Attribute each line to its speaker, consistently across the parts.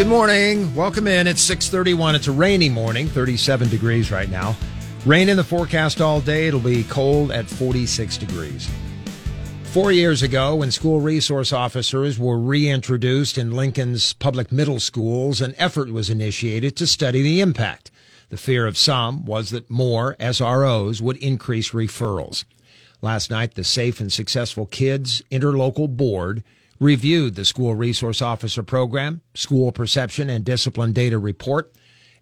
Speaker 1: Good morning. Welcome in. It's 631. It's a rainy morning, 37 degrees right now. Rain in the forecast all day. It'll be cold at 46 degrees. Four years ago, when school resource officers were reintroduced in Lincoln's public middle schools, an effort was initiated to study the impact. The fear of some was that more SROs would increase referrals. Last night, the Safe and Successful Kids Interlocal Board reviewed the school resource officer program, school perception and discipline data report.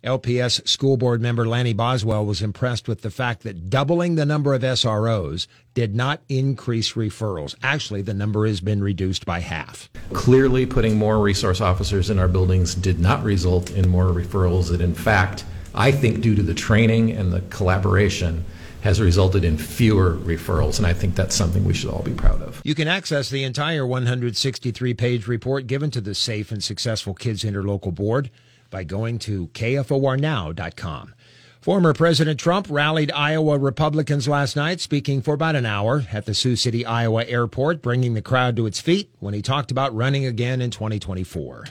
Speaker 1: LPS school board member Lanny Boswell was impressed with the fact that doubling the number of SROs did not increase referrals. Actually, the number has been reduced by half.
Speaker 2: Clearly, putting more resource officers in our buildings did not result in more referrals. It, in fact, I think, due to the training and the collaboration, has resulted in fewer referrals, and I think that's something we should all be proud of.
Speaker 1: You can access the entire 163 page report given to the Safe and Successful Kids Interlocal Board by going to kfornow.com. Former President Trump rallied Iowa Republicans last night, speaking for about an hour at the Sioux City, Iowa airport, bringing the crowd to its feet when he talked about running again in 2024.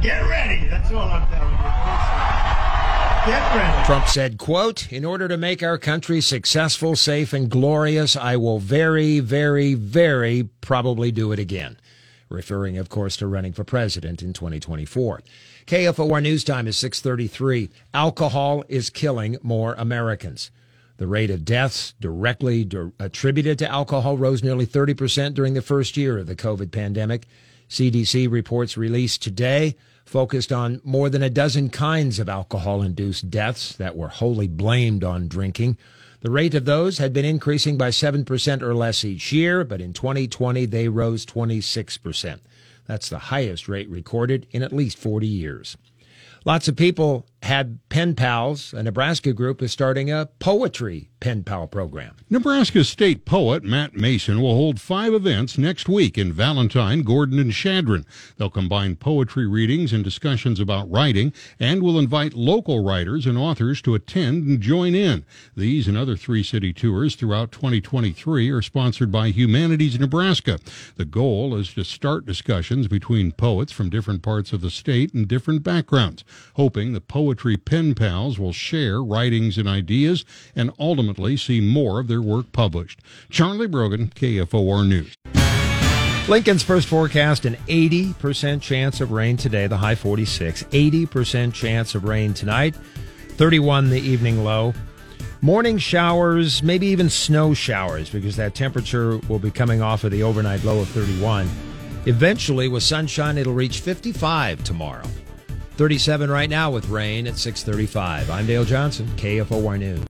Speaker 3: Get ready. That's all I'm telling you.
Speaker 1: Trump said, quote, in order to make our country successful, safe, and glorious, I will very, very, very probably do it again. Referring, of course, to running for president in 2024. KFOR News Time is 633. Alcohol is killing more Americans. The rate of deaths directly attributed to alcohol rose nearly 30% during the first year of the COVID pandemic. CDC reports released today focused on more than a dozen kinds of alcohol induced deaths that were wholly blamed on drinking. The rate of those had been increasing by 7% or less each year, but in 2020 they rose 26%. That's the highest rate recorded in at least 40 years. Lots of people had pen pals. A Nebraska group is starting a poetry pen pal program.
Speaker 4: Nebraska State poet Matt Mason will hold five events next week in Valentine, Gordon, and Chadron. They'll combine poetry readings and discussions about writing and will invite local writers and authors to attend and join in. These and other three city tours throughout 2023 are sponsored by Humanities Nebraska. The goal is to start discussions between poets from different parts of the state and different backgrounds, hoping the poetry pen pals will share writings and ideas and ultimately ultimately see more of their work published. Charlie Brogan, KFOR News.
Speaker 1: Lincoln's first forecast an 80% chance of rain today, the high 46. 80% chance of rain tonight, 31 the evening low. Morning showers, maybe even snow showers, because that temperature will be coming off of the overnight low of 31. Eventually, with sunshine, it'll reach 55 tomorrow. 37 right now with rain at 635. I'm Dale Johnson, KFOR News.